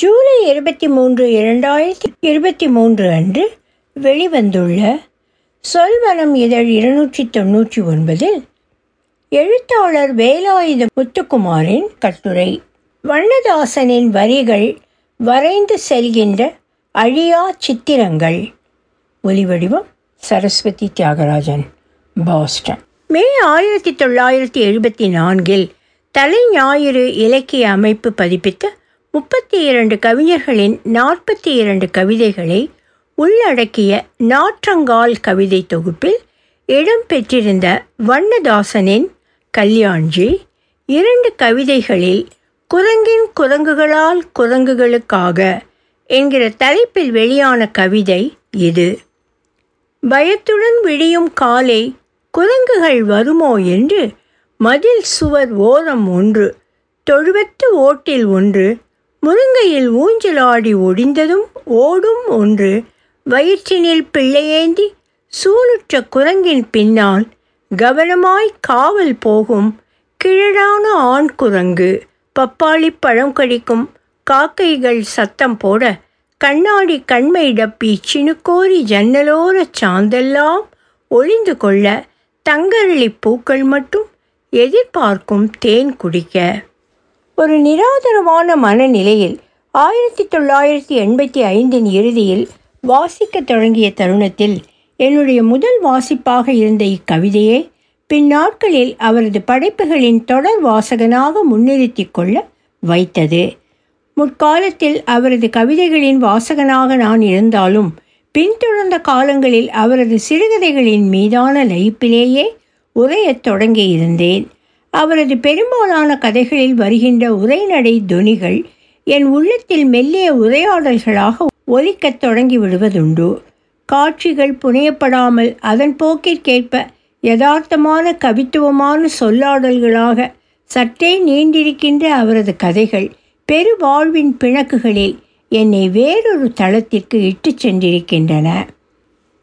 ஜூலை இருபத்தி மூன்று இரண்டாயிரத்தி இருபத்தி மூன்று அன்று வெளிவந்துள்ள சொல்வனம் இதழ் இருநூற்றி தொன்னூற்றி ஒன்பதில் எழுத்தாளர் வேலாயுத முத்துக்குமாரின் கட்டுரை வண்ணதாசனின் வரிகள் வரைந்து செல்கின்ற அழியா சித்திரங்கள். ஒலிவடிவம் சரஸ்வதி தியாகராஜன் பாஸ்டன். மே ஆயிரத்தி தொள்ளாயிரத்தி எழுபத்தி நான்கில் தலை ஞாயிறு இலக்கிய அமைப்பு பதிப்பித்த முப்பத்தி இரண்டு கவிஞர்களின் நாற்பத்தி இரண்டு கவிதைகளை உள்ளடக்கிய நாற்றங்கால் கவிதை தொகுப்பில் இடம்பெற்றிருந்த வண்ணதாசனின் கல்யாண்ஜி இரண்டு கவிதைகளில் குரங்கின் குரங்குகளால் குரங்குகளுக்காக என்கிற தலைப்பில் வெளியான கவிதை இது. பயத்துடன் விடியும் காலை குரங்குகள் வருமோ என்று மதில் சுவர் ஓரம் ஒன்று தொழுவத்து ஓட்டில் ஒன்று முருங்கையில் ஊஞ்சலாடி ஒடிந்ததும் ஓடும் ஒன்று. வயிற்றினில் பிள்ளையேந்தி சூளுற்ற குரங்கின் பின்னால் கவனமாய் காவல் போகும் கிழடான ஆண் குரங்கு. பப்பாளி பழம் கடிக்கும் காக்கைகள் சத்தம் போட கண்ணாடி கண்மை டப்பி சினுக்கோரி ஜன்னலோர சாந்தெல்லாம் ஒளிந்து கொள்ள தங்கரளி பூக்கள் மட்டும் எதிர்பார்க்கும் தேன் குடிக்க. ஒரு நிராதரவான மனநிலையில் ஆயிரத்தி தொள்ளாயிரத்தி எண்பத்தி ஐந்தின் இறுதியில் வாசிக்கத் தொடங்கிய தருணத்தில் என்னுடைய முதல் வாசிப்பாக இருந்த இக்கவிதையை பின்னாட்களில் அவரது படைப்புகளின் தொடர் வாசகனாக முன்னிறுத்தி கொள்ள வைத்தது. முற்காலத்தில் அவரது கவிதைகளின் வாசகனாக நான் இருந்தாலும் பின்தொடர்ந்த காலங்களில் அவரது சிறுகதைகளின் மீதான லயிப்பிலேயே உரையத் தொடங்கியிருந்தேன். அவரது பெரும்பாலான கதைகளில் வருகின்ற உரைநடை தொனிகள் என் உள்ளத்தில் மெல்லிய உரையாடல்களாக ஒலிக்கத் தொடங்கி விடுவதுண்டு. காட்சிகள் புனையப்படாமல் அதன் போக்கிற்கேற்ப யதார்த்தமான கவித்துவமான சொல்லாடல்களாக சற்றே நீண்டிருக்கின்ற அவரது கதைகள் பெருவாழ்வின் பிணக்குகளில் என்னை வேறொரு தளத்திற்கு இட்டுச் சென்றிருக்கின்றன.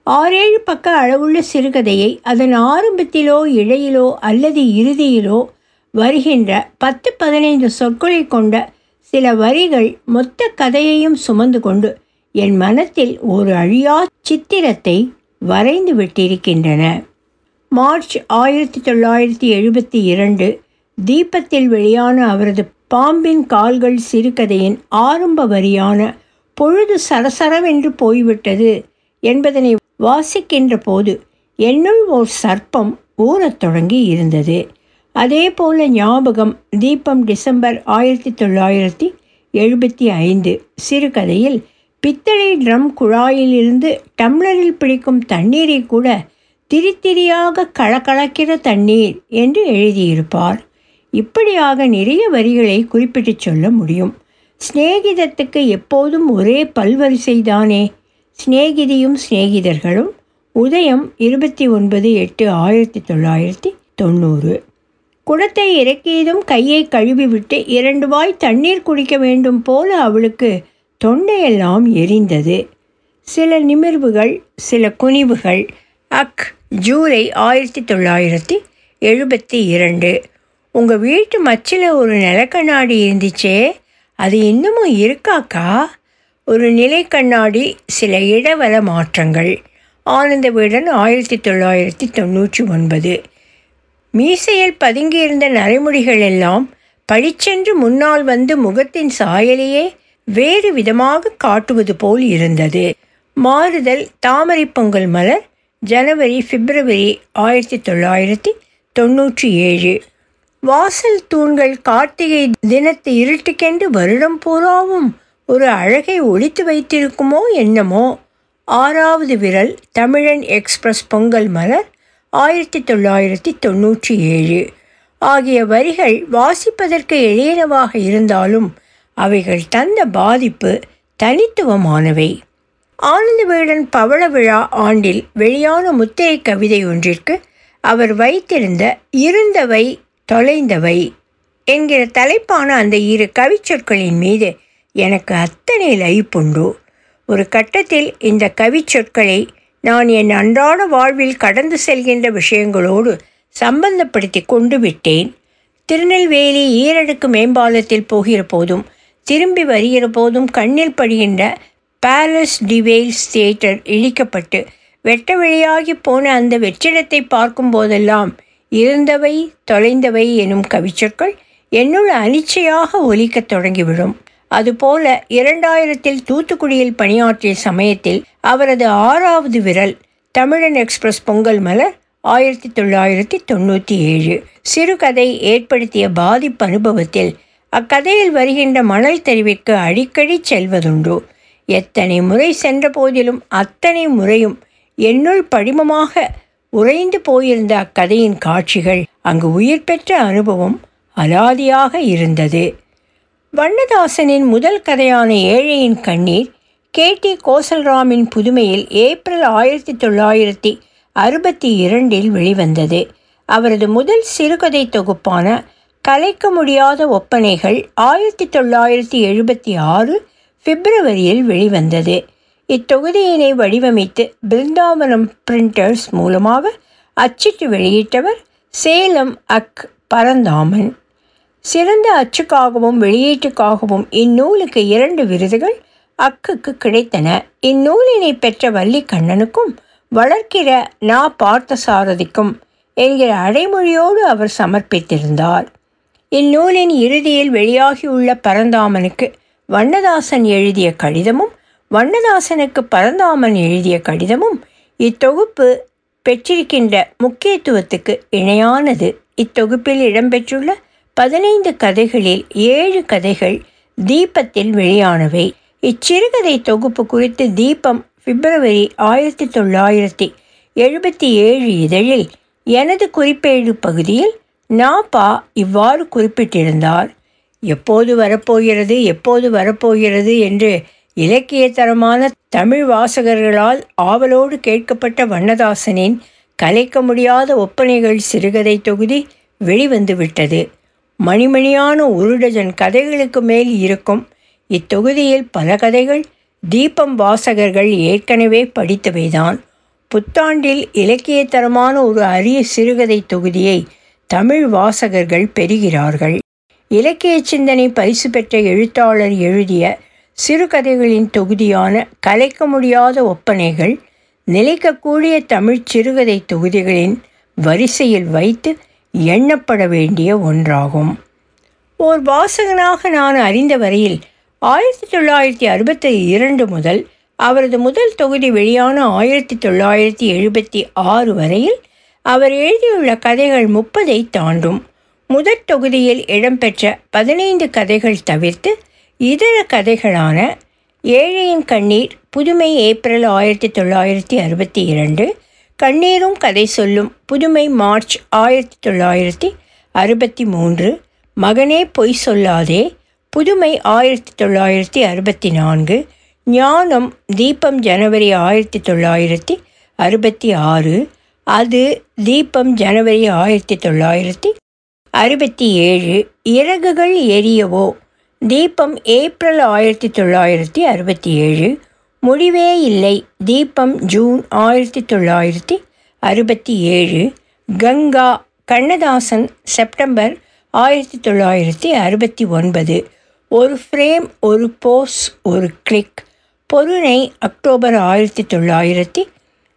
ஆறேழு பக்க அளவுள்ள சிறுகதையை அதன் ஆரம்பத்திலோ இடையிலோ அல்லது இறுதியிலோ வருகின்ற பத்து பதினைந்து சொற்களை கொண்ட சில வரிகள் மொத்த கதையையும் சுமந்து கொண்டு என் மனத்தில் ஒரு அழியா சித்திரத்தை வரைந்து விட்டிருக்கின்றன. மார்ச் ஆயிரத்தி தொள்ளாயிரத்தி எழுபத்தி இரண்டு தீபத்தில் வெளியான அவரது பாம்பின் கால்கள் சிறுகதையின் ஆரம்ப வரியான பொழுது சரசரவென்று போய்விட்டது. என்பதனை வாசிக்கின்ற போது என்னுள் ஓர் சர்ப்பம் ஊறத் தொடங்கி இருந்தது. அதே போல ஞாபகம் தீபம் டிசம்பர் ஆயிரத்தி தொள்ளாயிரத்தி எழுபத்தி ஐந்து சிறுகதையில் பித்தளை ட்ரம் குழாயிலிருந்து டம்ளரில் பிடிக்கும் தண்ணீரை கூட திரித்திரியாக கலக்கலக்கிற தண்ணீர் என்று எழுதியிருப்பார். இப்படியாக நிறைய வரிகளை குறிப்பிட்டு சொல்ல முடியும். சிநேகிதத்துக்கு எப்போதும் ஒரே பல்வரிசைதானே சிநேகிதியும் சிநேகிதர்களும் உதயம் இருபத்தி ஒன்பது எட்டு ஆயிரத்தி தொள்ளாயிரத்தி தொண்ணூறு. குடத்தை இறக்கியதும் கையை கழுவிவிட்டு இரண்டு வாய் தண்ணீர் குடிக்க வேண்டும் போல அவளுக்கு தொண்டையெல்லாம் எரிந்தது. சில நிமிர்வுகள் சில குனிவுகள். அக் ஜூலை ஆயிரத்தி தொள்ளாயிரத்தி எழுபத்தி இரண்டு. உங்கள் வீட்டு மச்சில் ஒரு நிலக்கண்ணாடி இருந்துச்சே அது இன்னமும் இருக்காக்கா? ஒரு நிலை கண்ணாடி சில இடவல மாற்றங்கள். ஆனந்த வீடன் ஆயிரத்தி தொள்ளாயிரத்தி தொண்ணூற்றி ஒன்பது. மீசையில் பதுங்கியிருந்த நரைமுடிகள் எல்லாம் பழிச்சென்று முன்னால் வந்து முகத்தின் சாயலையே வேறு விதமாக காட்டுவது போல் இருந்தது. மாறுதல் தாமரை பொங்கல் மலர் ஜனவரி பிப்ரவரி ஆயிரத்தி தொள்ளாயிரத்தி தொண்ணூற்றி ஏழு. வாசல் தூண்கள் கார்த்திகை தினத்து இருட்டுக்கென்று வருடம் பூராவும் ஒரு அழகை ஒழித்து வைத்திருக்குமோ என்னமோ? ஆறாவது விரல் தமிழன் எக்ஸ்பிரஸ் பொங்கல் மலர் ஆயிரத்தி தொள்ளாயிரத்தி தொண்ணூற்றி ஏழு. ஆகிய வரிகள் வாசிப்பதற்கு எளியனவாக இருந்தாலும் அவைகள் தந்த பாதிப்பு தனித்துவமானவை. ஆனந்தவேடன் பவள விழா ஆண்டில் வெளியான முத்திரை கவிதை ஒன்றிற்கு அவர் வைத்திருந்த இருந்தவை தொலைந்தவை என்கிற தலைப்பான அந்த இரு கவிச்சொற்களின் மீது எனக்கு அத்தனை லயிப்புண்டு ஒரு கட்டத்தில் இந்த கவிச்சொற்களை நான் என் அன்றாட வாழ்வில் கடந்து செல்கின்ற விஷயங்களோடு சம்பந்தப்படுத்தி கொண்டு விட்டேன். திருநெல்வேலி ஈரடுக்கு மேம்பாலத்தில் போகிற போதும் திரும்பி வருகிற போதும் கண்ணில் படுகின்ற பேலஸ் டிவேல்ஸ் தியேட்டர் இழிக்கப்பட்டு வெட்ட வெளியாகி போன அந்த வெற்றிடத்தை பார்க்கும் போதெல்லாம் இருந்தவை தொலைந்தவை எனும் கவிச்சொற்கள் என்னுள் அனிச்சையாக ஒலிக்கத் தொடங்கிவிடும். அதுபோல இரண்டாயிரத்தில் தூத்துக்குடியில் பணியாற்றிய சமயத்தில் அவரது ஆறாவது விரல் தமிழன் எக்ஸ்பிரஸ் பொங்கல் மலர் ஆயிரத்தி தொள்ளாயிரத்தி தொண்ணூற்றி ஏழு. சிறுகதை ஏற்படுத்திய பாதிப்பு அனுபவத்தில் அக்கதையில் வருகின்ற மணல் தெருவிற்கு அடிக்கடி செல்வதுண்டு. எத்தனை முறை சென்ற போதிலும் அத்தனை முறையும் என்னுள் படிமமாக உறைந்து போயிருந்த அக்கதையின் காட்சிகள் அங்கு உயிர் பெற்ற அனுபவம் அலாதியாக இருந்தது. வண்ணதாசனின் முதல் கதையான ஏழையின் கண்ணீர் கே டி கோசல்ராமின் புதுமையில் ஏப்ரல் ஆயிரத்தி தொள்ளாயிரத்தி அறுபத்தி இரண்டில் வெளிவந்தது. அவரது முதல் சிறுகதை தொகுப்பான கலைக்க முடியாத ஒப்பனைகள் ஆயிரத்தி தொள்ளாயிரத்தி எழுபத்தி ஆறு பிப்ரவரியில் வெளிவந்தது. இத்தொகுதியினை வடிவமைத்து பிருந்தாவனம் பிரிண்டர்ஸ் மூலமாக அச்சிட்டு வெளியிட்டவர் சேலம் அக். பரந்தாமன். சிறந்த அச்சுக்காகவும் வெளியீட்டுக்காகவும் இந்நூலுக்கு இரண்டு விருதுகள் அக்குக்கு கிடைத்தன. இந்நூலினை பெற்ற வள்ளிக்கண்ணனுக்கும் வளர்க்கிற நா. பார்த்தசாரதிக்கும் என்கிற அடைமொழியோடு அவர் சமர்ப்பித்திருந்தார். இந்நூலின் இறுதியில் வெளியாகியுள்ள பரந்தாமனுக்கு வண்ணதாசன் எழுதிய கடிதமும் வண்ணதாசனுக்கு பரந்தாமன் எழுதிய கடிதமும் இத்தொகுப்பு பெற்றிருக்கின்ற முக்கியத்துவத்துக்கு இணையானது. இத்தொகுப்பில் இடம்பெற்றுள்ள பதினைந்து கதைகளில் ஏழு கதைகள் தீபத்தில் வெளியானவை. இச்சிறுகதை தொகுப்பு குறித்து தீபம் பிப்ரவரி ஆயிரத்தி தொள்ளாயிரத்தி எழுபத்தி ஏழு இதழில் எனது குறிப்பேடு பகுதியில் நாப்பா இவ்வாறு குறிப்பிட்டிருந்தார். எப்போது வரப்போகிறது எப்போது வரப்போகிறது என்று இலக்கியத்தரமான தமிழ் வாசகர்களால் ஆவலோடு கேட்கப்பட்ட வண்ணதாசனின் கலைக்க முடியாத ஒப்பனைகள் சிறுகதை தொகுதி வெளிவந்துவிட்டது. மணிமணியான ஒரு டஜன் கதைகளுக்கு மேல் இருக்கும். இத்தொகுதியில் பல கதைகள் தீபம் வாசகர்கள் ஏற்கனவே படித்தவைதான். புத்தாண்டில் இலக்கியத்தரமான ஒரு அரிய சிறுகதை தொகுதியை தமிழ் வாசகர்கள் பெறுகிறார்கள். இலக்கிய சிந்தனை பரிசு பெற்ற எழுத்தாளர் எழுதிய சிறுகதைகளின் தொகுதியான கலைக்க முடியாத ஒப்பனைகள் நிலைக்கக்கூடிய தமிழ் சிறுகதை தொகுதிகளின் வரிசையில் வைத்து எண்ணப்பட வேண்டிய ஒன்றாகும். ஓர் வாசகனாக நான் அறிந்த வரையில் ஆயிரத்தி தொள்ளாயிரத்தி அறுபத்தி இரண்டு முதல் அவரது முதல் தொகுதி வெளியான ஆயிரத்தி தொள்ளாயிரத்தி எழுபத்தி ஆறு வரையில் அவர் எழுதியுள்ள கதைகள் முப்பதை தாண்டும். முதற் தொகுதியில் இடம்பெற்ற பதினைந்து கதைகள் தவிர்த்து இதர கதைகளான ஏழையின் கண்ணீர் புதுமை ஏப்ரல் ஆயிரத்தி தொள்ளாயிரத்தி அறுபத்தி இரண்டு கண்ணீரும் கதை சொல்லும் புதுமை மார்ச் ஆயிரத்தி தொள்ளாயிரத்தி அறுபத்தி மூன்று. மகனே பொய் சொல்லாதே. புதுமை ஆயிரத்தி தொள்ளாயிரத்தி அறுபத்தி நான்கு. ஞானம் தீபம் ஜனவரி ஆயிரத்தி தொள்ளாயிரத்தி அறுபத்தி ஆறு. அது தீபம் ஜனவரி ஆயிரத்தி தொள்ளாயிரத்தி அறுபத்தி ஏழு. இறகுகள் எரியவோ. தீபம் ஏப்ரல் ஆயிரத்தி தொள்ளாயிரத்தி அறுபத்தி ஏழு. முடிவே இல்லை. தீபம் ஜூன் ஆயிரத்தி தொள்ளாயிரத்தி அறுபத்தி ஏழு. கங்கா கண்ணதாசன் செப்டம்பர் ஆயிரத்தி தொள்ளாயிரத்தி அறுபத்தி ஒன்பது. ஒரு ஃப்ரேம் ஒரு போஸ் ஒரு கிளிக் பொருணை அக்டோபர் ஆயிரத்தி தொள்ளாயிரத்தி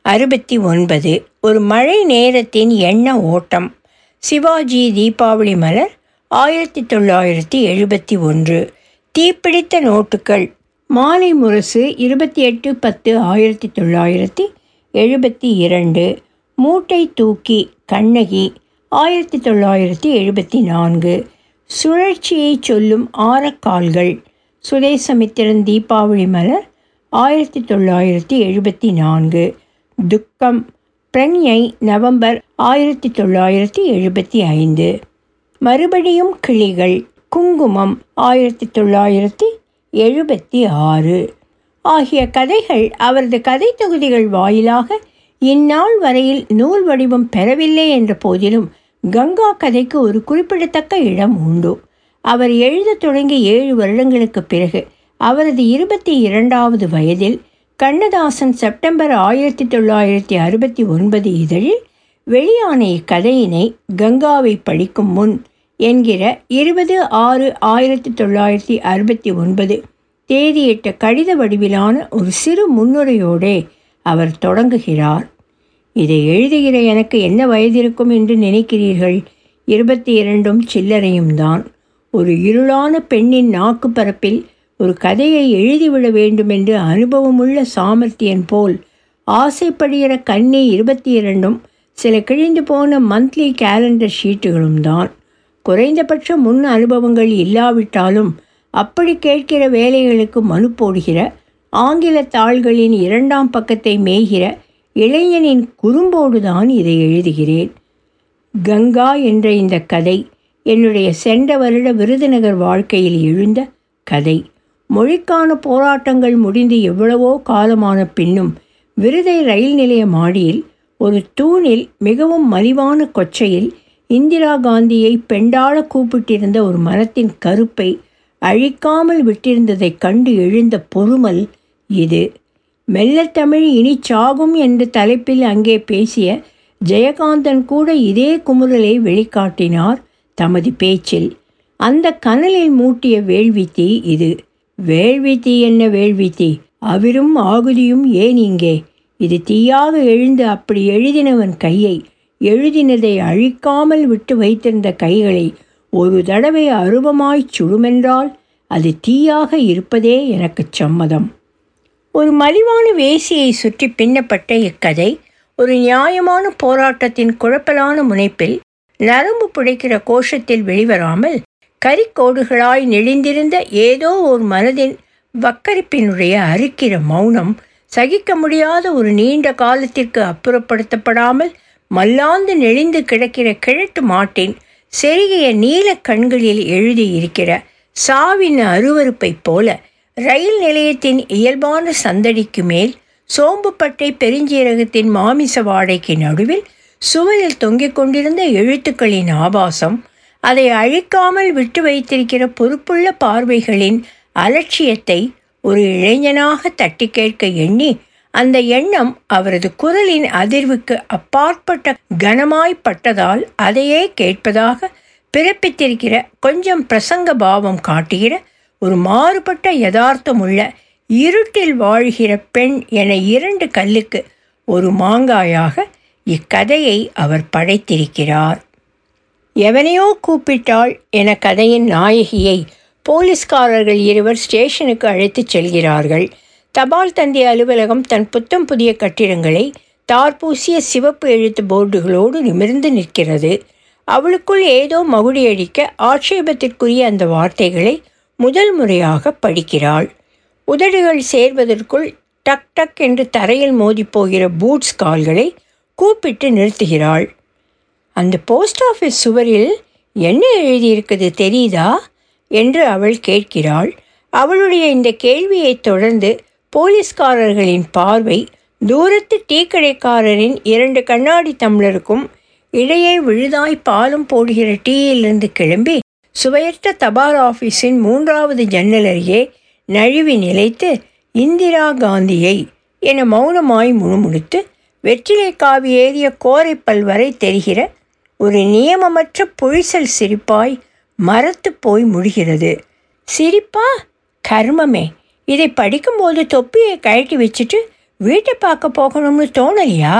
அறுபத்தி ஒன்பது. ஒரு மழை நேரத்தின் எண்ண ஓட்டம். சிவாஜி தீபாவளி மலர் ஆயிரத்தி தொள்ளாயிரத்தி எழுபத்தி ஒன்று. தீப்பிடித்த நோட்டுகள். மாலை முரசு இருபத்தி எட்டு பத்து ஆயிரத்தி தொள்ளாயிரத்தி எழுபத்தி இரண்டு. மூட்டை தூக்கி கண்ணகி ஆயிரத்தி தொள்ளாயிரத்தி எழுபத்தி நான்கு. சுழற்சியை சொல்லும் ஆரக்கால்கள் சுதேசமித்திரன் தீபாவளி மலர் ஆயிரத்தி தொள்ளாயிரத்தி எழுபத்தி நான்கு. துக்கம் பிரண்யை நவம்பர் ஆயிரத்தி தொள்ளாயிரத்தி எழுபத்தி ஐந்து. மறுபடியும் கிளிகள் குங்குமம் ஆயிரத்தி தொள்ளாயிரத்தி எழுபத்தி ஆறு. ஆகிய கதைகள் அவரது கதை தொகுதிகள் வாயிலாக இந்நாள் வரையில் நூல் வடிவம் பெறவில்லை என்ற போதிலும் கங்கா கதைக்கு ஒரு குறிப்பிடத்தக்க இடம் உண்டு. அவர் எழுதத் தொடங்கி ஏழு வருடங்களுக்கு பிறகு அவரது இருபத்தி இரண்டாவது வயதில் கண்ணதாசன் செப்டம்பர் ஆயிரத்தி தொள்ளாயிரத்தி அறுபத்தி ஒன்பது இதழில் வெளியான இக்கதையினை கங்காவை படிக்கும் முன் என்கிற இருபது ஆறு ஆயிரத்தி தொள்ளாயிரத்தி அறுபத்தி ஒன்பது தேதியிட்ட கடித வடிவிலான ஒரு சிறு முன்னுரையோடே அவர் தொடங்குகிறார். இதை எழுதுகிற எனக்கு என்ன வயதிருக்கும் என்று நினைக்கிறீர்கள்? இருபத்தி இரண்டும் சில்லறையும் தான். ஒரு இருளான பெண்ணின் நாக்கு பரப்பில் ஒரு கதையை எழுதிவிட வேண்டுமென்று அனுபவமுள்ள சாமர்த்தியன் போல் ஆசைப்படுகிற கண்ணி இருபத்தி இரண்டும் சில கிழிந்து போன மந்த்லி கேலண்டர் ஷீட்டுகளும் தான். குறைந்தபட்ச முன் அனுபவங்கள் இல்லாவிட்டாலும் அப்படி கேட்கிற வேலைகளுக்கு மனு போடுகிற ஆங்கில தாள்களின் இரண்டாம் பக்கத்தை மேய்கிற இளைஞனின் குறும்போடுதான் இதை எழுதுகிறேன். கங்கா என்ற இந்த கதை என்னுடைய சென்ற வருட விருதுநகர் வாழ்க்கையில் எழுந்த கதை. மொழிக்கான போராட்டங்கள் முடிந்து எவ்வளவோ காலமான பின்னும் விருதை ரயில் நிலைய மாடியில் ஒரு தூணில் மிகவும் மலிவான கொச்சையில் இந்திரா காந்தியை பெண்டாள கூப்பிட்டிருந்த ஒரு மரத்தின் கருப்பை அழிக்காமல் விட்டிருந்ததைக் கண்டு எழுந்த பொறுமல் இது. மெல்லத்தமிழ் இனி சாகும் என்ற தலைப்பில் அங்கே பேசிய ஜெயகாந்தன் கூட இதே குமுறலை வெளிக்காட்டினார் தமது பேச்சில். அந்த கனலில் மூட்டிய வேள்வி தீ இது. வேள்வி தீ என்ன வேள்வி தீ அவிரும் ஆகுதியும் ஏன் இங்கே? இது தீயாக எழுந்து அப்படி எழுதினவன் கையை எழுதினதை அழிக்காமல் விட்டு வைத்திருந்த கைகளை ஒரு தடவை அருவமாய்ச் சுடுமென்றால் அது தீயாக இருப்பதே எனக்குச் சம்மதம். ஒரு மலிவான வேசியை சுற்றி பின்னப்பட்ட இக்கதை ஒரு நியாயமான போராட்டத்தின் குழப்பலான முனைப்பில் நரம்பு புடைக்கிற கோஷத்தில் வெளிவராமல் கரிக்கோடுகளாய் நெளிந்திருந்த ஏதோ ஒரு மனதின் வக்கரிப்பினுடைய அறுக்கிற மௌனம் சகிக்க முடியாத ஒரு நீண்ட காலத்திற்கு அப்புறப்படுத்தப்படாமல் மல்லாந்து நெளிந்து கிடக்கிற கிழட்டு மாட்டின் செருகிய நீல கண்களில் எழுதியிருக்கிற சாவின் அருவறுப்பைப் போல ரயில் நிலையத்தின் இயல்பான சந்தடிக்கு மேல் சோம்புப்பட்டை பெருஞ்சீரகத்தின் மாமிச வாடைக்கு நடுவில் சுவரில் தொங்கிக் கொண்டிருந்த எழுத்துக்களின் ஆபாசம் அதை அழிக்காமல் விட்டு வைத்திருக்கிற பொறுப்புள்ள பார்வைகளின் அலட்சியத்தை ஒரு இளைஞனாக தட்டி கேட்க எண்ணி அந்த எண்ணம் அவரது குரலின் அதிர்வுக்கு அப்பாற்பட்ட கனமாய்ப்பட்டதால் அதையே கேட்பதாக பிறப்பித்திருக்கிற கொஞ்சம் பிரசங்க பாவம் காட்டுகிற ஒரு மாறுபட்ட யதார்த்தமுள்ள இருட்டில் வாழ்கிற பெண் என இரண்டு கல்லுக்கு ஒரு மாங்காயாக இக்கதையை அவர் படைத்திருக்கிறார். எவனையோ கூப்பிட்டாள் என கதையின் நாயகியை போலீஸ்காரர்கள் இருவர் ஸ்டேஷனுக்கு அழைத்துச் செல்கிறார்கள். தபால் தந்தி அலுவலகம் தன் புத்தம் புதிய கட்டிடங்களை தார்பூசிய சிவப்பு எழுத்து போர்டுகளோடு நிமிர்ந்து நிற்கிறது. அவளுக்குள் ஏதோ மகுடியடிக்க ஆட்சேபத்திற்குரிய அந்த வார்த்தைகளை முதல் முறையாக படிக்கிறாள். உதடுகள் சேர்வதற்குள் டக் டக் என்று தரையில் மோதிப்போகிற பூட்ஸ் கால்களை கூப்பிட்டு நிறுத்துகிறாள். அந்த போஸ்ட் ஆஃபீஸ் சுவரில் என்ன எழுதியிருக்குது தெரியுதா? என்று அவள் கேட்கிறாள். அவளுடைய இந்த கேள்வியைத் தொடர்ந்து போலீஸ்காரர்களின் பார்வை தூரத்து டீக்கடைக்காரரின் இரண்டு கண்ணாடி தம்ளருக்கும் இடையே விழுதாய் பாலும் போடுகிற டீயிலிருந்து கிளம்பி சுவையற்ற தபால் ஆஃபீஸின் மூன்றாவது ஜன்னல் அருகே நழுவி நிலைத்து இந்திரா காந்தியை என மௌனமாய் முணுமுணுத்து வெற்றிலை காவி ஏறிய கோரைப்பல் வரை தெரிகிற ஒரு நியமமற்ற புழிசல் சிரிப்பாய் மரத்து போய் முடிகிறது. சிரிப்பா? கர்மமே. இதை படிக்கும்போது தொப்பியை கழட்டி வச்சுட்டு வீட்டை பார்க்க போகணும்னு தோணலையா?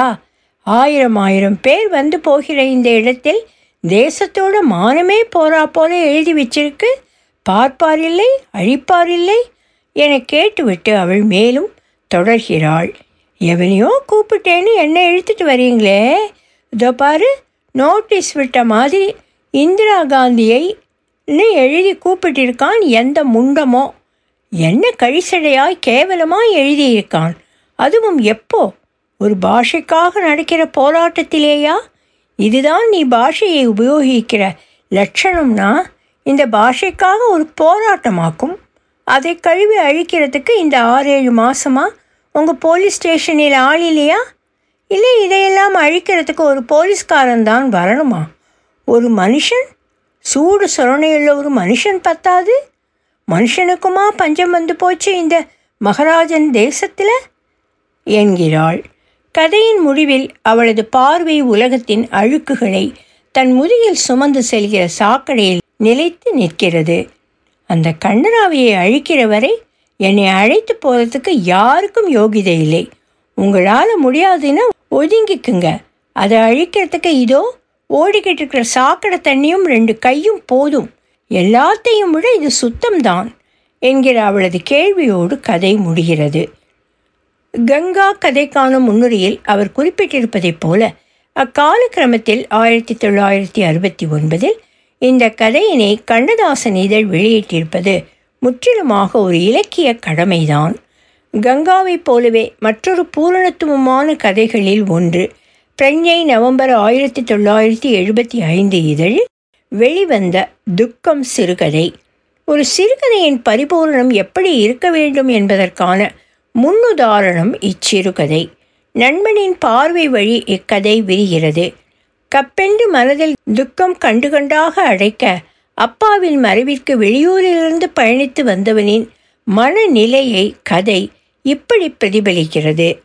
ஆயிரம் ஆயிரம் பேர் வந்து போகிற இந்த இடத்தில் தேசத்தோட மானமே போறா போல எழுதி வச்சிருக்கு. பார்ப்பார் இல்லை அழிப்பார் இல்லை என கேட்டுவிட்டு அவள் மேலும் தொடர்கிறாள். எவனையோ கூப்பிட்டேன்னு என்ன இழுத்துட்டு வரீங்களே? இதோ பாரு நோட்டீஸ் விட்ட மாதிரி இந்திரா காந்தியை எழுதி கூப்பிட்டிருக்கான் எந்த முண்டமோ. என்ன கழிசடையாய் கேவலமாய் எழுதியிருக்கான் அதுவும் எப்போ? ஒரு பாஷைக்காக நடக்கிற போராட்டத்திலேயா? இதுதான் நீ பாஷையை உபயோகிக்கிற லட்சணம்னா இந்த பாஷைக்காக ஒரு போராட்டமாக்கும். அதை கழுவி அழிக்கிறதுக்கு இந்த ஆறேழு மாதமாக உங்கள் போலீஸ் ஸ்டேஷனில் ஆள் இல்லையா? இல்லை இதையெல்லாம் அழிக்கிறதுக்கு ஒரு போலீஸ்காரன் தான் வரணுமா? ஒரு மனுஷன்? சூடு சுரணையுள்ள ஒரு மனுஷன் பத்தாது? மனுஷனுக்குமா பஞ்சம் வந்து போச்சு இந்த மகராஜன் தேசத்தில்? என்கிறாள். கதையின் முடிவில் அவளது பார்வை உலகத்தின் அழுக்குகளை தன் முதுகில் சுமந்து செல்கிற சாக்கடையில் நிலைத்து நிற்கிறது. அந்த கண்ணராவியை அழிக்கிற வரை என்னை அழைத்து போகிறதுக்கு யாருக்கும் யோகிதை இல்லை. உங்களால் முடியாதுன்னா ஒதுங்கிக்குங்க. அதை அழிக்கிறதுக்கு இதோ ஓடிக்கிட்டு இருக்கிற சாக்கடை தண்ணியும் ரெண்டு கையும் போதும். எல்லாத்தையும் விட இது சுத்தம்தான் என்கிற அவளது கேள்வியோடு கதை முடிகிறது. கங்கா கதைக்கான முன்னுரையில் அவர் குறிப்பிட்டிருப்பதைப் போல அக்கால கிரமத்தில் ஆயிரத்தி தொள்ளாயிரத்தி அறுபத்தி ஒன்பதில் இந்த கதையினை கண்ணதாசன் இதழ் வெளியிட்டிருப்பது முற்றிலுமாக ஒரு இலக்கிய கடமைதான். கங்காவைப் போலவே மற்றொரு பூரணத்துவமான கதைகளில் ஒன்று பிரஞ்ஞை நவம்பர் ஆயிரத்தி தொள்ளாயிரத்தி எழுபத்தி ஐந்து இதழில் வெளிவந்த துக்கம் சிறுகதை. ஒரு சிறுகதையின் பரிபூரணம் எப்படி இருக்க வேண்டும் என்பதற்கான முன்னுதாரணம் இச்சிறுகதை. நண்பனின் பார்வை வழி இக்கதை விரிகிறது. கப்பெண்டு மனதில் துக்கம் கண்டு கண்டாக அடைக்க அப்பாவின் மறைவிற்கு வெளியூரிலிருந்து பயணித்து வந்தவனின் மனநிலையை கதை இப்படி பிரதிபலிக்கிறது.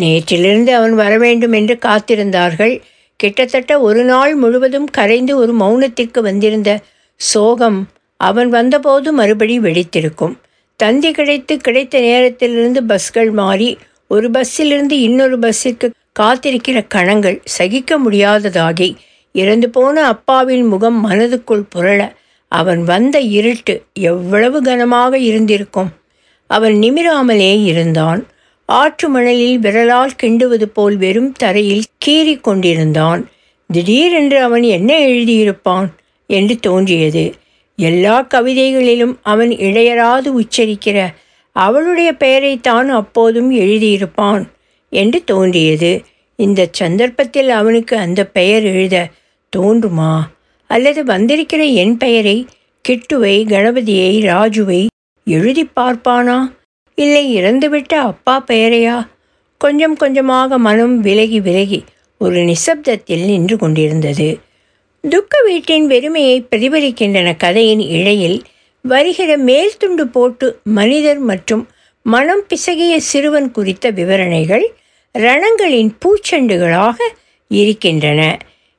நேற்றிலிருந்து அவன் வரவேண்டும் என்று காத்திருந்தார்கள். கிட்டத்தட்ட ஒரு நாள் முழுவதும் கரைந்து ஒரு மௌனத்திற்கு வந்திருந்த சோகம் அவன் வந்தபோது மறுபடி வெடித்திருக்கும். தந்தி கிடைத்து கிடைத்த நேரத்திலிருந்து பஸ்கள் மாறி ஒரு பஸ்ஸிலிருந்து இன்னொரு பஸ்ஸிற்கு காத்திருக்கிற கணங்கள் சகிக்க முடியாததாகி இறந்து போன அப்பாவின் முகம் மனதுக்குள் புரள அவன் வந்த இருட்டு எவ்வளவு கனமாக இருந்திருக்கும். அவன் நிமிராமலே இருந்தான். ஆற்று மணலில் விரலால் கிண்டுவது போல் வெறும் தரையில் கீறி கொண்டிருந்தான். திடீரென்று அவன் என்ன எழுதியிருப்பான்? என்று தோன்றியது. எல்லா கவிதைகளிலும் அவன் இடையராது உச்சரிக்கிற அவளுடைய பெயரைத்தான் அப்போதும் எழுதியிருப்பான் என்று தோன்றியது. இந்த சந்தர்ப்பத்தில் அவனுக்கு அந்த பெயர் எழுத தோன்றுமா? அல்லது வந்திருக்கிற என் பெயரை கிட்டுவை கணபதியை ராஜுவை எழுதி பார்ப்பானா? இல்லை இறந்துவிட்ட அப்பா பெயரையா? கொஞ்சம் கொஞ்சமாக மனம் விலகி விலகி ஒரு நிசப்தத்தில் நின்று கொண்டிருந்தது. துக்க வீட்டின் வெறுமையை பிரதிபலிக்கின்றன கதையின் இழையில் வருகிற மேல் துண்டு போட்டு மனிதர் மற்றும் மனம் பிசகிய சிறுவன் குறித்த விவரணைகள் ரணங்களின் பூச்செண்டுகளாக இருக்கின்றன.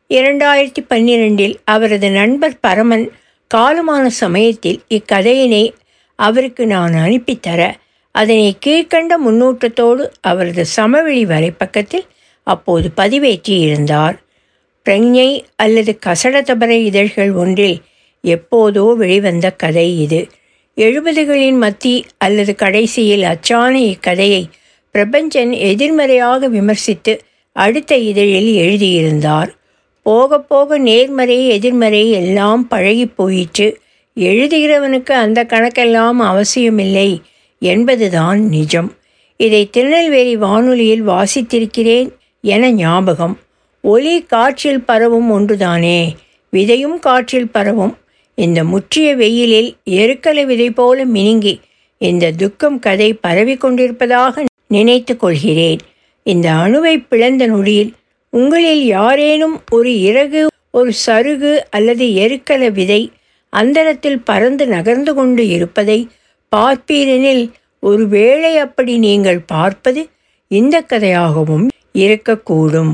இரண்டாயிரத்தி பன்னிரெண்டில் அவரது நண்பர் பரமன் காலமான சமயத்தில் இக்கதையினை அவருக்கு நான் அனுப்பித்தர அதனை கீழ்கண்ட முன்னூற்றத்தோடு அவரது சமவெளி வரைப்பக்கத்தில் அப்போது பதிவேற்றி இருந்தார் பிரஞ்ஞை அல்லது கசடதபர இதழ்கள் ஒன்றில் எப்போதோ வெளிவந்த கதை இது. எழுபதுகளின் மத்தி அல்லது கடைசியில் அச்சான இக்கதையை பிரபஞ்சன் எதிர்மறையாக விமர்சித்து அடுத்த இதழில் எழுதியிருந்தார். போக போக நேர்மறை எதிர்மறை எல்லாம் பழகி போயிற்று. எழுதுகிறவனுக்கு அந்த கணக்கெல்லாம் அவசியமில்லை. என்பதுதான் நிஜம். இதை திருநெல்வேலி வானொலியில் வாசித்திருக்கிறேன் என ஞாபகம். ஒலி காற்றில் பரவும் ஒன்றுதானே? விதையும் காற்றில் பரவும். இந்த முற்றிய வெயிலில் எருக்கலை விதை போல மினுங்கி இந்த துக்கம் கதை பரவி கொண்டிருப்பதாக நினைத்து கொள்கிறேன். இந்த அணுவை பிளந்த நொடியில் உங்களில் யாரேனும் ஒரு இறகு ஒரு சருகு அல்லது எருக்கல விதை அந்தரத்தில் பறந்து நகர்ந்து கொண்டு இருப்பதை பார்ப்பீரெனில் ஒருவேளை அப்படி நீங்கள் பார்ப்பது இந்த கதையாகவும் இருக்கக்கூடும்.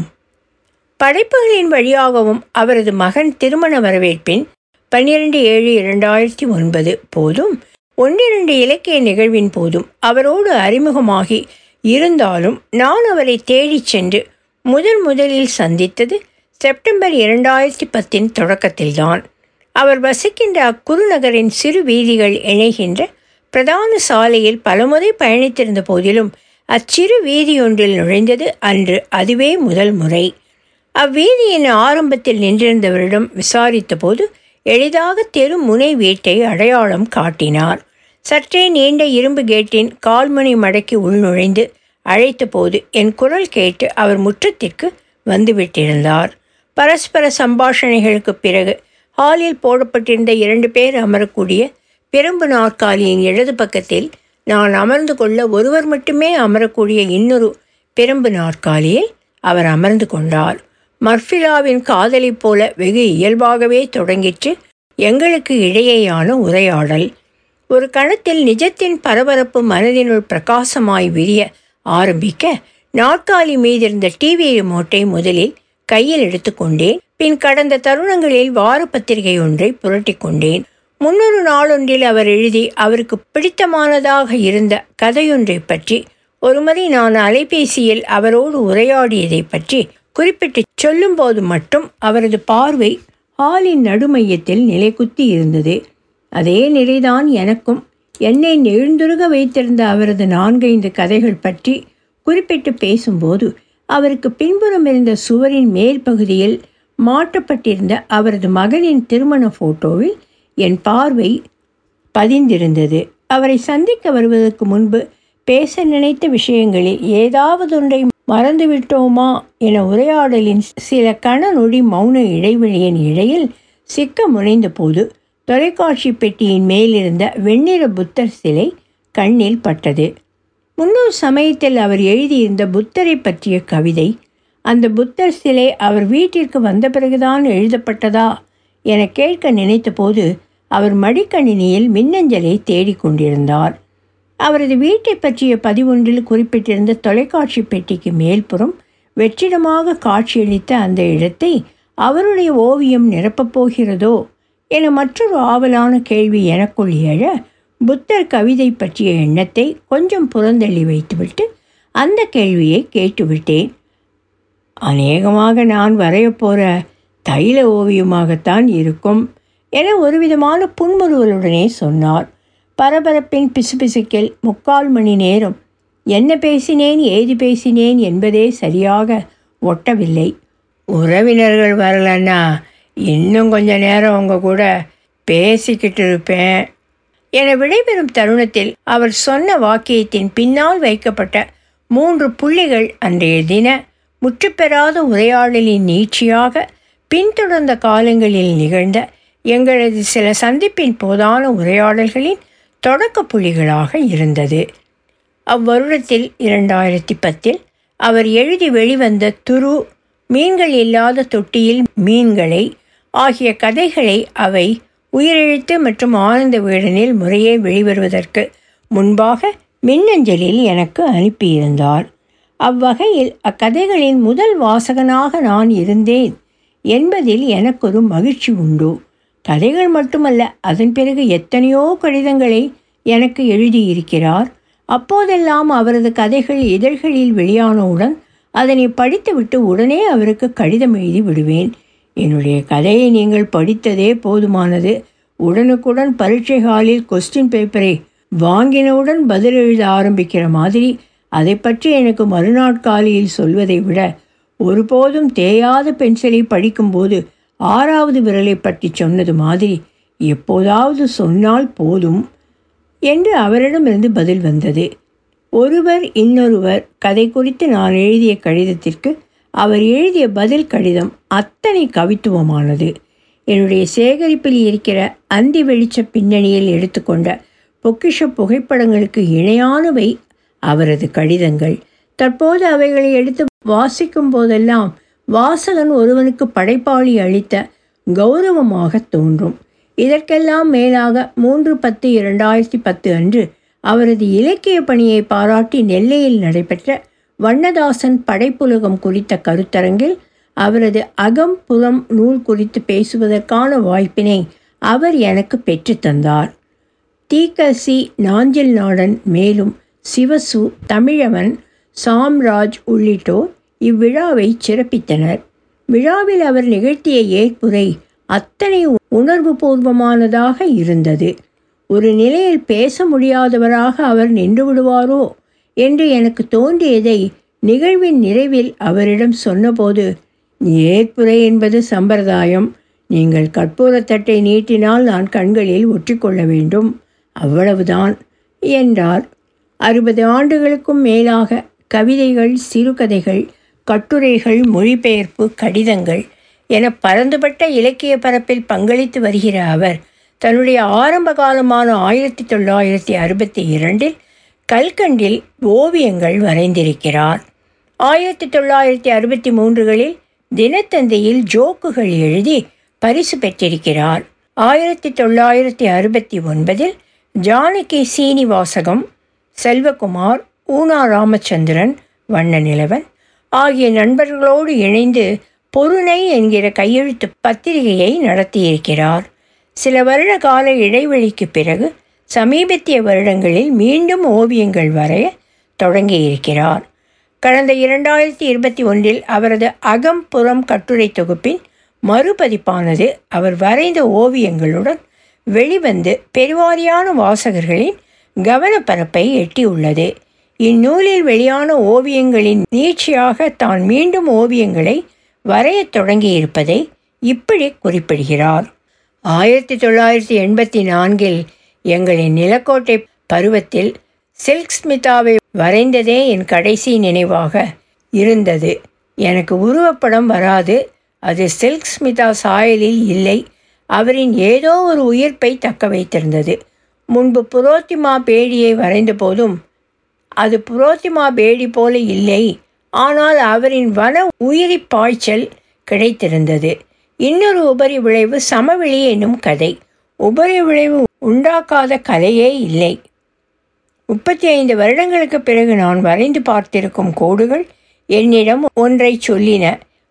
படைப்புகளின் வழியாகவும் அவரது மகன் திருமண வரவேற்பின் பன்னிரண்டு ஏழு இரண்டாயிரத்தி ஒன்பது போதும் ஒன்றிரண்டு இலக்கிய நிகழ்வின் போதும் அவரோடு அறிமுகமாகி இருந்தாலும் நான் அவரை தேடிச் சென்று முதன் முதலில் சந்தித்தது செப்டம்பர் இரண்டாயிரத்தி பத்தின் தொடக்கத்தில்தான். அவர் வசிக்கின்ற அக்குறுநகரின் சிறு வீதிகள் இணைகின்ற பிரதான சாலையில் பலமுறை பயணித்திருந்த போதிலும் அச்சிறு வீதியொன்றில் நுழைந்தது அன்று அதுவே முதல் முறை. அவ்வீதியின் ஆரம்பத்தில் நின்றிருந்தவரிடம் விசாரித்தபோது எளிதாக தெரு முனை வீட்டை அடையாளம் காட்டினார். சற்றே நீண்ட இரும்பு கேட்டின் கால்மணி மடக்கி உள்நுழைந்து அழைத்தபோது என் குரல் கேட்டு அவர் முற்றத்திற்கு வந்துவிட்டிருந்தார். பரஸ்பர சம்பாஷணைகளுக்கு பிறகு ஹாலில் போடப்பட்டிருந்த இரண்டு பேர் அமரக்கூடிய பிரம்பு நாற்காலியின் இடது பக்கத்தில் நான் அமர்ந்து கொள்ள ஒருவர் மட்டுமே அமரக்கூடிய இன்னொரு பிரம்பு நாற்காலியில் அவர் அமர்ந்து கொண்டார். மர்ஃபிலாவின் காதலை போல வெகு இயல்பாகவே தொடங்கிற்று எங்களுக்கு இடையேயான உரையாடல். ஒரு கணத்தில் நிஜத்தின் பரபரப்பு மனதினுள் பிரகாசமாய் விரிய ஆரம்பிக்க நாற்காலி மீதிருந்த டிவி ரிமோட்டை முதலில் கையில் எடுத்துக்கொண்டேன். பின் கடந்த தருணங்களில் வார பத்திரிகை ஒன்றை புரட்டி கொண்டேன். முன்னொரு நாளொன்றில் அவர் எழுதி அவருக்கு பிடித்தமானதாக இருந்த கதையொன்றை பற்றி ஒருமுறை நான் அலைபேசியில் அவரோடு உரையாடியதை பற்றி குறிப்பிட்டு சொல்லும்போது மட்டும் அவரது பார்வை ஹாலின் நடுமையத்தில் நிலைக்குத்தி இருந்தது. அதே நிலைதான் எனக்கும் என்னை நெழுந்துருக வைத்திருந்த அவரது நான்கைந்து கதைகள் பற்றி குறிப்பிட்டு பேசும்போது அவருக்கு பின்புறம் இருந்த சுவரின் மேல் பகுதியில் மாற்றப்பட்டிருந்த அவரது மகனின் திருமண போட்டோவில் என் பார்வை பதிந்திருந்தது. அவரை சந்திக்க வருவதற்கு முன்பு பேச நினைத்த விஷயங்களில் ஏதாவதொன்றை மறந்துவிட்டோமா என உரையாடலின் சில கண நொடி மௌன இடைவெளியின் இடையில் சிக்க முனைந்த போது தொலைக்காட்சி பெட்டியின் மேலிருந்த வெண்ணிற புத்தர் சிலை கண்ணில் பட்டது. முன்னூறு சமயத்தில் அவர் எழுதியிருந்த புத்தரை பற்றிய கவிதை அந்த புத்தர் சிலை அவர் வீட்டிற்கு வந்த பிறகுதான் எழுதப்பட்டதா என கேட்க நினைத்தபோது அவர் மடிக்கணினியில் மின்னஞ்சலை தேடிக்கொண்டிருந்தார் அவரது வீட்டை பற்றிய பதிவொன்றில் குறிப்பிட்டிருந்த தொலைக்காட்சி பெட்டிக்கு மேல்புறம் வெற்றிடமாக காட்சியளித்த அந்த இடத்தை அவருடைய ஓவியம் நிரப்பப் போகிறதோ என மற்றொரு ஆவலான கேள்வி எனக்குள் எழ புத்தர் கவிதை பற்றிய எண்ணத்தை கொஞ்சம் புறந்தள்ளி வைத்துவிட்டு அந்த கேள்வியை கேட்டுவிட்டேன். அநேகமாக நான் வரையப்போகிற தைல ஓவியமாகத்தான் இருக்கும். என ஒருவிதமான புன்முறுவலுடனே சொன்னார். பரபரப்பின் பிசுபிசுக்கில் முக்கால் மணி நேரம் என்ன பேசினேன் ஏது பேசினேன் என்பதே சரியாக ஒட்டவில்லை. உறவினர்கள் வரலன்னா இன்னும் கொஞ்ச நேரம் அவங்க கூட பேசிக்கிட்டு இருப்பேன். என விடைபெறும் தருணத்தில் அவர் சொன்ன வாக்கியத்தின் பின்னால் வைக்கப்பட்ட மூன்று புள்ளிகள் அன்றைய தின முற்றுப்பெறாத உரையாடலின் நீட்சியாக பின்தொடர்ந்த காலங்களில் நிகழ்ந்த எங்களது சில சந்திப்பின் போதான உரையாடல்களின் தொடக்க புள்ளிகளாக இருந்தது. அவ்வருடத்தில் இரண்டாயிரத்தி பத்தில் அவர் எழுதி வெளிவந்த துரு மீன்கள் இல்லாத தொட்டியில் மீன்களை ஆகிய கதைகளை அவை உயிரெழுத்து மற்றும் ஆனந்த வீடனில் முறையே வெளிவருவதற்கு முன்பாக மின்னஞ்சலில் எனக்கு அனுப்பியிருந்தார். அவ்வகையில் அக்கதைகளின் முதல் வாசகனாக நான் இருந்தேன் என்பதில் எனக்கொரு மகிழ்ச்சி உண்டு. கதைகள் மட்டுமல்ல அதன் பிறகு எத்தனையோ கடிதங்களை எனக்கு எழுதியிருக்கிறார். அப்போதெல்லாம் அவரது கதைகள் இதழ்களில் வெளியானவுடன் அதனை படித்துவிட்டு உடனே அவருக்கு கடிதம் எழுதி விடுவேன். என்னுடைய கதையை நீங்கள் படித்ததே போதுமானது. உடனுக்குடன் பரீட்சை ஹாலில் கொஸ்டின் பேப்பரை வாங்கினவுடன் பதில் எழுத ஆரம்பிக்கிற மாதிரி அதை பற்றி எனக்கு மறுநாட்காலியில் சொல்வதை விட ஒருபோதும் தேயாத பென்சிலை படிக்கும்போது ஆறாவது விரலை பற்றி சொன்னது மாதிரி எப்போதாவது சொன்னால் போதும் என்று அவரிடமிருந்து பதில் வந்தது. ஒருவர் இன்னொருவர் கதை குறித்து நான் எழுதிய கடிதத்திற்கு அவர் எழுதிய பதில் கடிதம் அத்தனை கவித்துவமானது. என்னுடைய சேகரிப்பில் இருக்கிற அந்தி வெளிச்ச பின்னணியில் எடுத்துக்கொண்ட பொக்கிஷ புகைப்படங்களுக்கு இணையானவை அவரது கடிதங்கள். தற்போது அவைகளை எடுத்து வாசிக்கும் போதெல்லாம் வாசகன் ஒருவனுக்கு படைப்பாளி அளித்த கௌரவமாக தோன்றும். இதற்கெல்லாம் மேலாக மூன்று பத்து இரண்டாயிரத்தி பத்து அன்று அவரது இலக்கிய பணியை பாராட்டி நெல்லையில் நடைபெற்ற வண்ணதாசன் படைப்புலகம் குறித்த கருத்தரங்கில் அவரது அகம் புறம் நூல் குறித்து பேசுவதற்கான வாய்ப்பினை அவர் எனக்கு பெற்றுத்தந்தார் தீகசி நாஞ்சில் நாடன் மேலும் சிவசு தமிழவன் சாம்ராஜ் உள்ளிட்டோர் இவ்விழாவை சிறப்பித்தனர். விழாவில் அவர் நிகழ்த்திய ஏற்புரை அத்தனை உணர்வு பூர்வமானதாக இருந்தது. ஒரு நிலையில் பேச முடியாதவராக அவர் நின்று விடுவாரோ என்று எனக்கு தோன்றியதை நிகழ்வின் நிறைவில் அவரிடம் சொன்னபோது ஏற்புரை என்பது சம்பிரதாயம். நீங்கள் கற்பூரத்தட்டை நீட்டினால் நான் கண்களில் ஒற்றிக்கொள்ள வேண்டும். அவ்வளவுதான் என்றார். அறுபது ஆண்டுகளுக்கும் மேலாக கவிதைகள் சிறுகதைகள் கட்டுரைகள் மொழிபெயர்ப்பு கடிதங்கள் என பரந்துபட்ட இலக்கிய பரப்பில் பங்களித்து வருகிற அவர் தன்னுடைய ஆரம்ப காலமான ஆயிரத்தி தொள்ளாயிரத்தி அறுபத்தி இரண்டில் கல்கண்டில் ஓவியங்கள் வரைந்திருக்கிறார். ஆயிரத்தி தொள்ளாயிரத்தி அறுபத்தி மூன்றுகளில் தினத்தந்தையில் ஜோக்குகள் எழுதி பரிசு பெற்றிருக்கிறார். ஆயிரத்தி தொள்ளாயிரத்தி அறுபத்தி ஒன்பதில் ஜானகி சீனிவாசகம் செல்வகுமார் ஊனா ராமச்சந்திரன் வண்ண நிலவன் ஆகிய நண்பர்களோடு இணைந்து பொருணை என்கிற கையெழுத்து பத்திரிகையை நடத்தியிருக்கிறார். சில வருட கால இடைவெளிக்கு பிறகு சமீபத்திய வருடங்களில் மீண்டும் ஓவியங்கள் வரைய தொடங்கியிருக்கிறார். கடந்த இரண்டாயிரத்தி இருபத்தி ஒன்றில் அவரது அகம் புறம் கட்டுரை தொகுப்பின் மறுபதிப்பானது அவர் வரைந்த ஓவியங்களுடன் வெளிவந்து பெருவாரியான வாசகர்களின் கவனப்பரப்பை எட்டியுள்ளது. இந்நூலில் வெளியான ஓவியங்களின் நீட்சியாக தான் மீண்டும் ஓவியங்களை வரையத் தொடங்கியிருப்பதை இப்படி குறிப்பிடுகிறார். ஆயிரத்தி தொள்ளாயிரத்தி எண்பத்தி நான்கில் எங்களின் நிலக்கோட்டை பருவத்தில் சில்க் ஸ்மிதாவை வரைந்ததே என் கடைசி நினைவாக இருந்தது. எனக்கு உருவப்படம் வராது. அது சில்க் ஸ்மிதா சாயலில் இல்லை. அவரின் ஏதோ ஒரு உயிர்ப்பை தக்க வைத்திருந்தது. முன்பு புரோத்திமா பேடியை வரைந்த போதும் அது புரோத்திமா பேடி போல இல்லை. ஆனால் அவரின் வன உயிரி பாய்ச்சல் கிடைத்திருந்தது. இன்னொரு உபரி விளைவு சமவெளி என்னும் கதை. உபரி விளைவு உண்டாக்காத கதையே இல்லை. முப்பத்தி ஐந்து வருடங்களுக்கு பிறகு நான் வரைந்து பார்த்திருக்கும் கோடுகள் என்னிடம் ஒன்றை சொல்லின.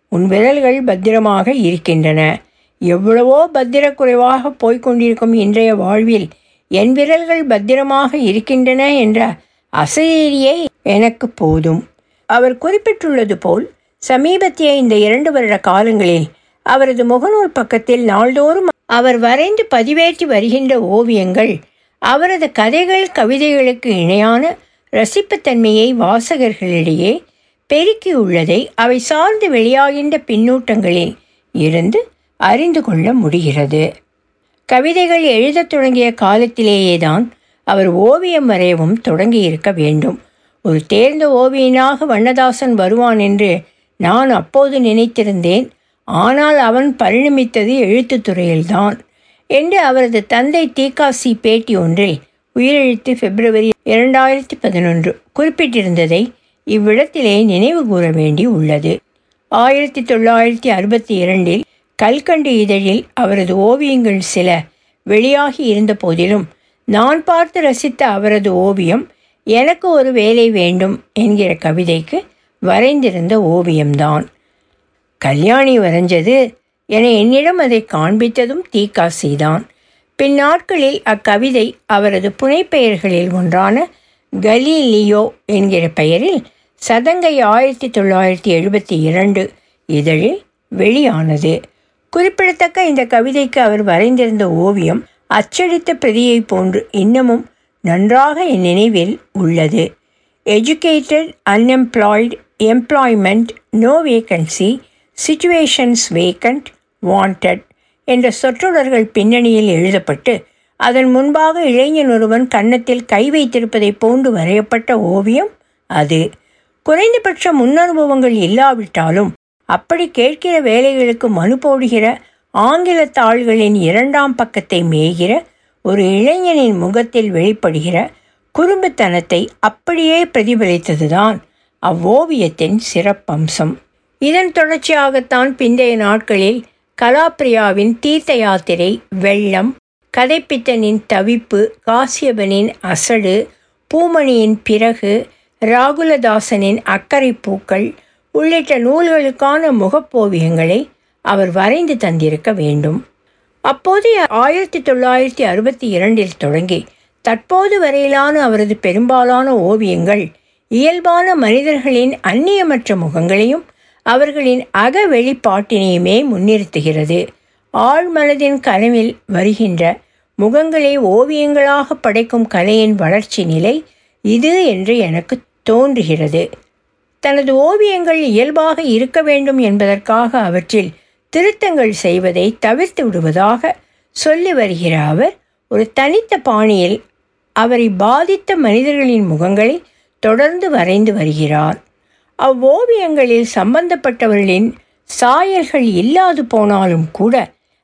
உன் விரல்கள் பத்திரமாக இருக்கின்றன. எவ்வளவோ பத்திரக்குறைவாக போய்கொண்டிருக்கும் இன்றைய வாழ்வில் என் விரல்கள் பத்திரமாக இருக்கின்றன என்ற அசையே எனக்கு போதும். அவர் குறிப்பிட்டுள்ளது போல் சமீபத்திய இந்த இரண்டு வருட காலங்களில் அவரது முகநூல் பக்கத்தில் நாள்தோறும் அவர் வரைந்து பதிவேற்றி வருகின்ற ஓவியங்கள் அவரது கதைகள் கவிதைகளுக்கு இணையான ரசிப்புத்தன்மையை வாசகர்களிடையே பெருக்கியுள்ளதை அவை சார்ந்து வெளியாகின்ற பின்னூட்டங்களில் இருந்து அறிந்து கொள்ள முடிகிறது. கவிதைகள் எழுதத் தொடங்கிய காலத்திலேயே தான் அவர் ஓவியம் வரையவும் தொடங்கியிருக்க வேண்டும். ஒரு தேர்ந்த ஓவியனாக வண்ணதாசன் வருவான் என்று நான் அப்போது நினைத்திருந்தேன். ஆனால் அவன் பரிணமித்தது எழுத்துத்துறையில்தான் என்று அவரது தந்தை தீகாசி பேட்டி ஒன்றில் உயிரெழுத்து பிப்ரவரி இரண்டாயிரத்தி பதினொன்று குறிப்பிட்டிருந்ததை இவ்விடத்திலே நினைவு கூற வேண்டி உள்ளது. ஆயிரத்தி தொள்ளாயிரத்தி அறுபத்தி இரண்டில் கல்கண்டு இதழில் அவரது ஓவியங்கள் சில வெளியாகி இருந்த போதிலும் நான் பார்த்து ரசித்த அவரது ஓவியம் எனக்கு ஒரு வேலை வேண்டும் என்கிற கவிதைக்கு வரைந்திருந்த ஓவியம்தான். கல்யாணி வரைஞ்சது என என்னிடம் அதை காண்பித்ததும் தீக்காசிதான் பின்னாட்களில் அக்கவிதை அவரது புனைப்பெயர்களில் ஒன்றான கலீலியோ என்கிற பெயரில் சதங்கை ஆயிரத்தி தொள்ளாயிரத்தி எழுபத்தி இரண்டு இதழில் வெளியானது. குறிப்பிடத்தக்க இந்த கவிதைக்கு அவர் வரைந்திருந்த ஓவியம் அச்சடித்த பிரதியை போன்று இன்னமும் நன்றாக என் நினைவில் உள்ளது. Educated unemployed employment no vacancy situations vacant wanted என்ற சொற்றொடர்கள் பின்னணியில் எழுதப்பட்டு அதன் முன்பாக இளைஞன் ஒருவன் கன்னத்தில் கை வைத்திருப்பதைப் போன்று வரையப்பட்ட ஓவியம் அது. குறைந்தபட்ச முன்னனுபவங்கள் இல்லாவிட்டாலும் அப்படி கேட்கிற வேலைகளுக்கு மனு போடுகிற ஆங்கில தாள்களின் இரண்டாம் பக்கத்தை மேய்கிற ஒரு இளைஞனின் முகத்தில் வெளிப்படுகிற குறும்புத்தனத்தை அப்படியே பிரதிபலித்ததுதான் அவ்வோவியத்தின் சிறப்பம்சம். இதன் தொடர்ச்சியாகத்தான் பிந்தைய நாட்களில் கலாப்ரியாவின் தீர்த்த யாத்திரை வெள்ளம் கதைப்பித்தனின் தவிப்பு காசியபனின் அசடு பூமணியின் பிறகு ராகுலதாசனின் அக்கறை பூக்கள் உள்ளிட்ட நூல்களுக்கான முகப்போவியங்களை அவர் வரைந்து தந்திருக்க வேண்டும். அப்போதைய ஆயிரத்தி தொள்ளாயிரத்தி அறுபத்தி இரண்டில் தொடங்கி தற்போது வரையிலான அவரது பெரும்பாலான ஓவியங்கள் இயல்பான மனிதர்களின் அந்நியமற்ற முகங்களையும் அவர்களின் அக வெளிப்பாட்டினையுமே முன்னிறுத்துகிறது. ஆழ்மனதின் கனவில் வருகின்ற முகங்களை ஓவியங்களாக படைக்கும் கலையின் வளர்ச்சி நிலை இது என்று எனக்கு தோன்றுகிறது. தனது ஓவியங்கள் இயல்பாக இருக்க வேண்டும் என்பதற்காக அவற்றில் திருத்தங்கள் செய்வதை தவிர்த்து விடுவதாக சொல்லி வருகிற அவர் ஒரு தனித்த பாணியில் அவரை பாதித்த மனிதர்களின் முகங்களை தொடர்ந்து வரைந்து வருகிறார். அவ்வோவியங்களில் சம்பந்தப்பட்டவர்களின் சாயல்கள் இல்லாது போனாலும் கூட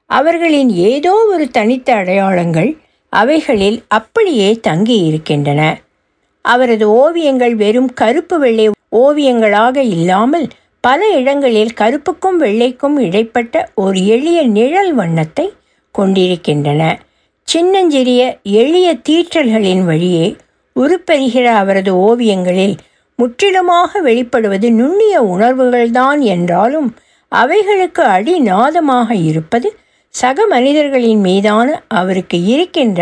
அவர்களின் ஏதோ ஒரு தனித்த அடையாளங்கள் அவைகளில் அப்படியே தங்கி இருக்கின்றன. அவரது ஓவியங்கள் வெறும் கருப்பு வெள்ளை ஓவியங்களாக இல்லாமல் பல இடங்களில் கருப்புக்கும் வெள்ளைக்கும் இடைப்பட்ட ஒரு எளிய நிழல் வண்ணத்தை கொண்டிருக்கின்றன. சின்னஞ்சிறிய எளிய தீற்றல்களின் வழியே உருப்பெறுகிற அவரது ஓவியங்களில் முற்றிலுமாக வெளிப்படுவது நுண்ணிய உணர்வுகள்தான் என்றாலும் அவைகளுக்கு அடிநாதமாக இருப்பது சக மனிதர்களின் மீதான அவருக்கு இருக்கின்ற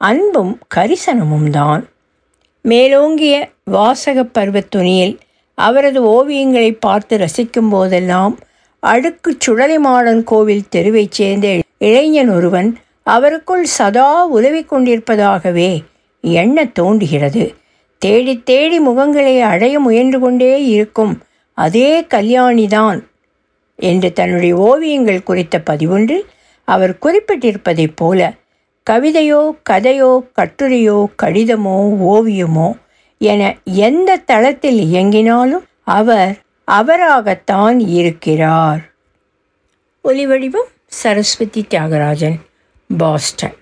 அன்பும் கரிசனமும் தான் மேலோங்கிய வாசக பருவத் துணியில் அவரது ஓவியங்களை பார்த்து ரசிக்கும் போதெல்லாம் அடுக்கு சுடலைமாடன் கோவில் தெருவைச் சேர்ந்த இளைஞன் ஒருவன் அவருக்குள் சதா உதவி கொண்டிருப்பதாகவே எண்ண தோன்றுகிறது. தேடி தேடி முகங்களை அடைய முயன்று கொண்டே இருக்கும் அதே கல்யாணிதான் என்று தன்னுடைய ஓவியங்கள் குறித்த பதிவொன்றில் அவர் குறிப்பிட்டிருப்பதைப் போல கவிதையோ கதையோ கட்டுரையோ கடிதமோ ஓவியமோ என எந்த தளத்தில் இயங்கினாலும் அவர் அவராகத்தான் இருக்கிறார். ஒலிவடிவம் சரஸ்வதி தியாகராஜன் பாஸ்டன்.